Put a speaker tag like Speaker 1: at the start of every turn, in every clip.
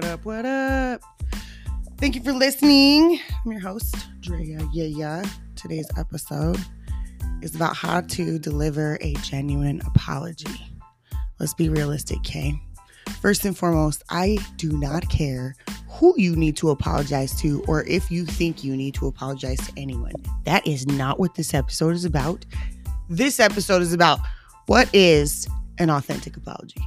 Speaker 1: What up? What up? Thank you for listening. I'm your host, Drea. Yeah, yeah. Today's episode is about how to deliver a genuine apology. Let's be realistic, Kay. First and foremost, I do not care who you need to apologize to or if you think you need to apologize to anyone. That is not what this episode is about. This episode is about what is an authentic apology?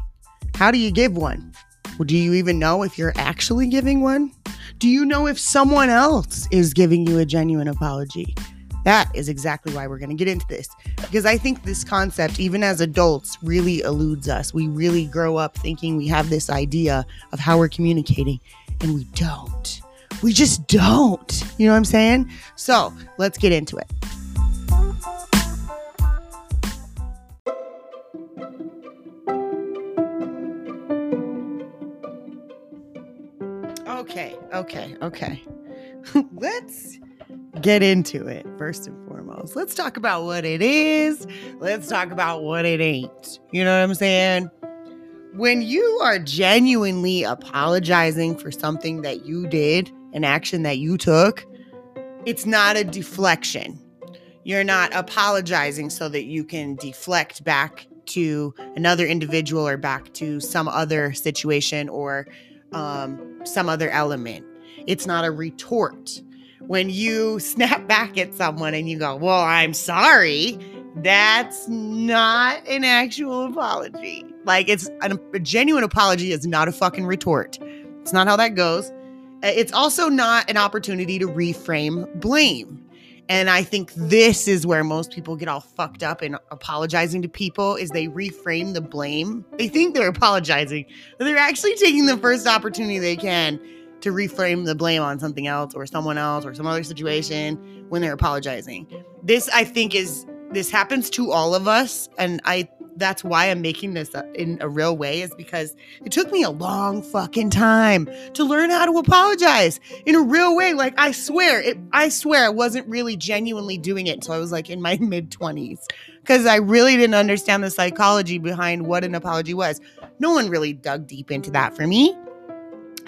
Speaker 1: How do you give one? Do you even know if you're actually giving one? Do you know if someone else is giving you a genuine apology? That is exactly why we're going to get into this. Because I think this concept, even as adults, really eludes us. We really grow up thinking we have this idea of how we're communicating, and we don't. We just don't. You know what I'm saying? So let's get into it. Okay, okay. Let's get into it first and foremost. Let's talk about what it is. Let's talk about what it ain't. You know what I'm saying? When you are genuinely apologizing for something that you did, an action that you took, it's not a deflection. You're not apologizing so that you can deflect back to another individual or back to some other situation or um, some other element. It's not a retort. When you snap back at someone and you go, Well, I'm sorry, that's not an actual apology. Like, it's an, a genuine apology is not a fucking retort. It's not how that goes. Uh, it's also not an opportunity to reframe blame. And I think this is where most people get all fucked up in apologizing to people is they reframe the blame. They think they're apologizing, but they're actually taking the first opportunity they can to reframe the blame on something else or someone else or some other situation when they're apologizing. This I think is this happens to all of us and I that's why I'm making this in a real way is because it took me a long fucking time to learn how to apologize in a real way. Like I swear, it, I swear I wasn't really genuinely doing it until I was like in my mid 20s because I really didn't understand the psychology behind what an apology was. No one really dug deep into that for me.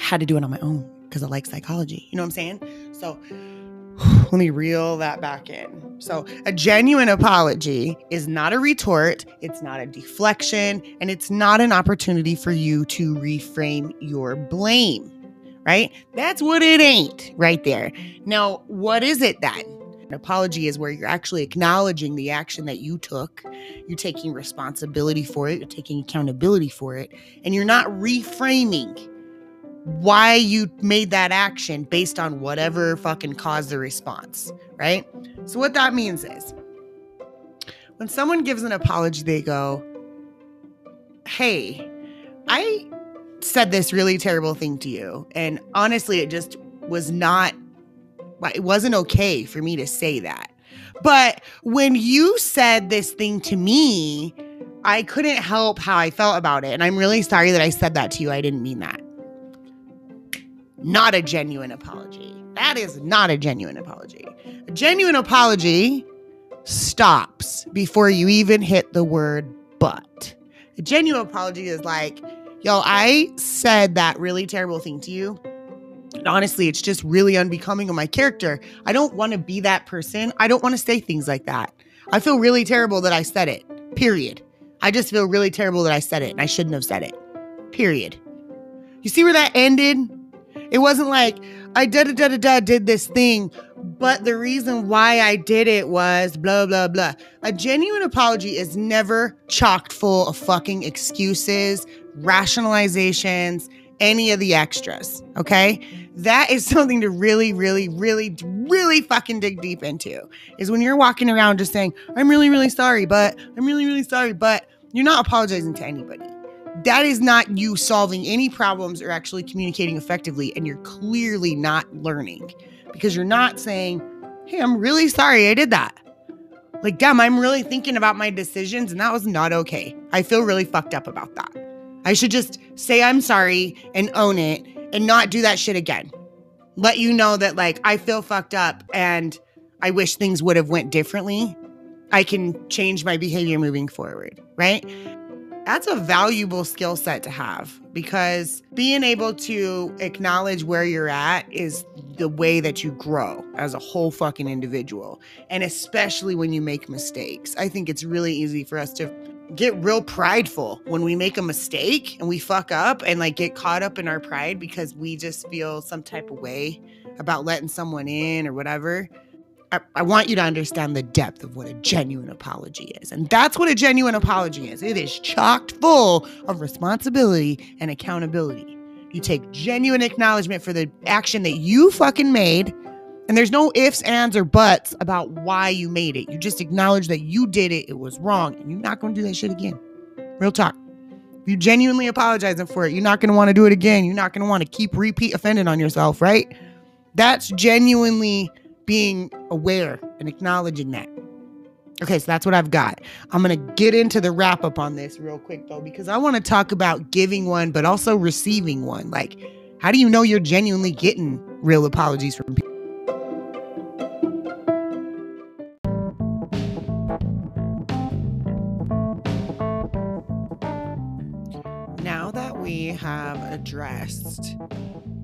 Speaker 1: Had to do it on my own because I like psychology. You know what I'm saying? So let me reel that back in. So, a genuine apology is not a retort, it's not a deflection, and it's not an opportunity for you to reframe your blame, right? That's what it ain't right there. Now, what is it then? An apology is where you're actually acknowledging the action that you took, you're taking responsibility for it, you're taking accountability for it, and you're not reframing why you made that action based on whatever fucking caused the response, right? So, what that means is when someone gives an apology, they go, Hey, I said this really terrible thing to you. And honestly, it just was not, it wasn't okay for me to say that. But when you said this thing to me, I couldn't help how I felt about it. And I'm really sorry that I said that to you. I didn't mean that not a genuine apology. That is not a genuine apology. A genuine apology stops before you even hit the word but. A genuine apology is like, yo, I said that really terrible thing to you. And honestly, it's just really unbecoming of my character. I don't want to be that person. I don't want to say things like that. I feel really terrible that I said it. Period. I just feel really terrible that I said it and I shouldn't have said it. Period. You see where that ended? It wasn't like I da da da da da did this thing, but the reason why I did it was blah blah blah. A genuine apology is never chocked full of fucking excuses, rationalizations, any of the extras. Okay. That is something to really, really, really, really fucking dig deep into. Is when you're walking around just saying, I'm really, really sorry, but I'm really, really sorry, but you're not apologizing to anybody that is not you solving any problems or actually communicating effectively. And you're clearly not learning because you're not saying, Hey, I'm really sorry I did that. Like, damn, I'm really thinking about my decisions and that was not okay. I feel really fucked up about that. I should just say I'm sorry and own it and not do that shit again. Let you know that like I feel fucked up and I wish things would have went differently. I can change my behavior moving forward, right? That's a valuable skill set to have because being able to acknowledge where you're at is the way that you grow as a whole fucking individual. And especially when you make mistakes. I think it's really easy for us to get real prideful when we make a mistake and we fuck up and like get caught up in our pride because we just feel some type of way about letting someone in or whatever. I, want you to understand the depth of what a genuine apology is. And that's what a genuine apology is it is chocked full of responsibility and accountability. You take genuine acknowledgement for the action that you fucking made and there's no ifs, ands, or buts about why you made it. You just acknowledge that you did it, it was wrong, and you're not going to do that shit again. Real talk. If you genuinely apologizing for it, you're not going to want to do it again. You're not going to want to keep repeat offending on yourself, right? That's genuinely being aware and acknowledging that. Okay, so that's what I've got. I'm going to get into the wrap up on this real quick, though, because I want to talk about giving one, but also receiving one. Like, how do you know you're genuinely getting real apologies from people? Now that we have addressed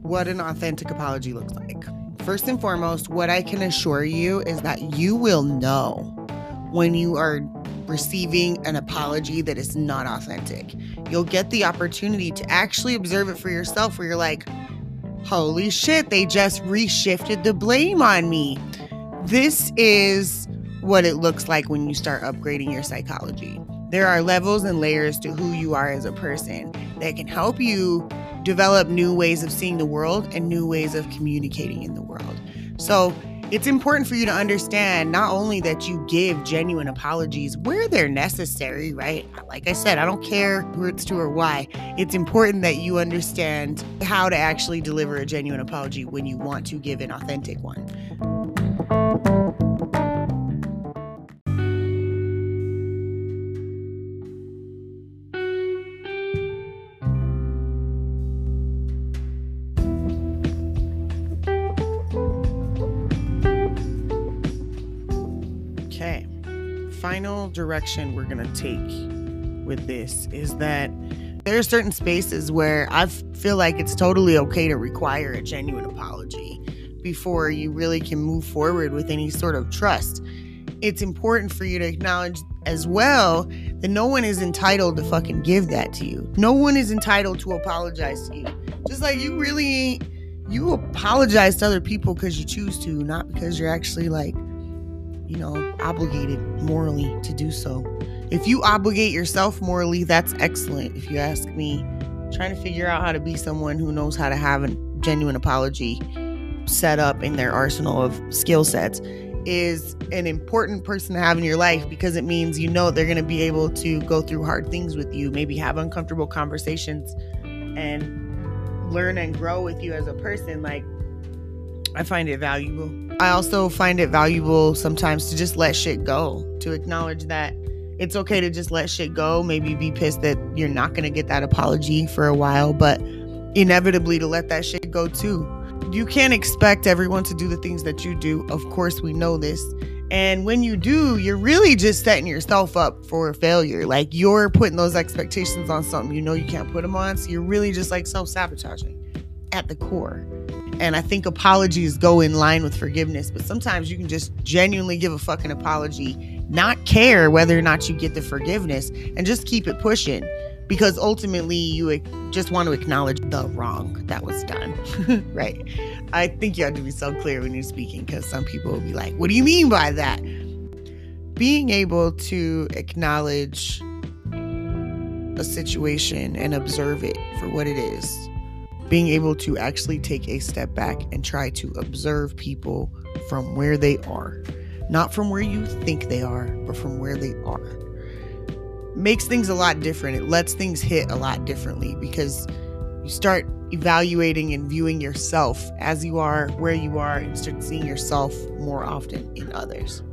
Speaker 1: what an authentic apology looks like. First and foremost, what I can assure you is that you will know when you are receiving an apology that is not authentic. You'll get the opportunity to actually observe it for yourself where you're like, holy shit, they just reshifted the blame on me. This is what it looks like when you start upgrading your psychology. There are levels and layers to who you are as a person that can help you develop new ways of seeing the world and new ways of communicating in the world. So, it's important for you to understand not only that you give genuine apologies where they're necessary, right? Like I said, I don't care who it's to or why. It's important that you understand how to actually deliver a genuine apology when you want to give an authentic one. Final direction we're going to take with this is that there are certain spaces where I feel like it's totally okay to require a genuine apology before you really can move forward with any sort of trust. It's important for you to acknowledge as well that no one is entitled to fucking give that to you. No one is entitled to apologize to you. Just like you really you apologize to other people because you choose to, not because you're actually like you know, obligated morally to do so. If you obligate yourself morally, that's excellent. If you ask me, trying to figure out how to be someone who knows how to have a genuine apology set up in their arsenal of skill sets is an important person to have in your life because it means you know they're going to be able to go through hard things with you, maybe have uncomfortable conversations and learn and grow with you as a person. Like, I find it valuable. I also find it valuable sometimes to just let shit go, to acknowledge that it's okay to just let shit go. Maybe be pissed that you're not going to get that apology for a while, but inevitably to let that shit go too. You can't expect everyone to do the things that you do. Of course, we know this. And when you do, you're really just setting yourself up for failure. Like you're putting those expectations on something you know you can't put them on. So you're really just like self sabotaging at the core. And I think apologies go in line with forgiveness, but sometimes you can just genuinely give a fucking apology, not care whether or not you get the forgiveness, and just keep it pushing because ultimately you just want to acknowledge the wrong that was done. right. I think you have to be so clear when you're speaking because some people will be like, What do you mean by that? Being able to acknowledge a situation and observe it for what it is being able to actually take a step back and try to observe people from where they are, not from where you think they are, but from where they are, makes things a lot different. It lets things hit a lot differently because you start evaluating and viewing yourself as you are, where you are, and start seeing yourself more often in others.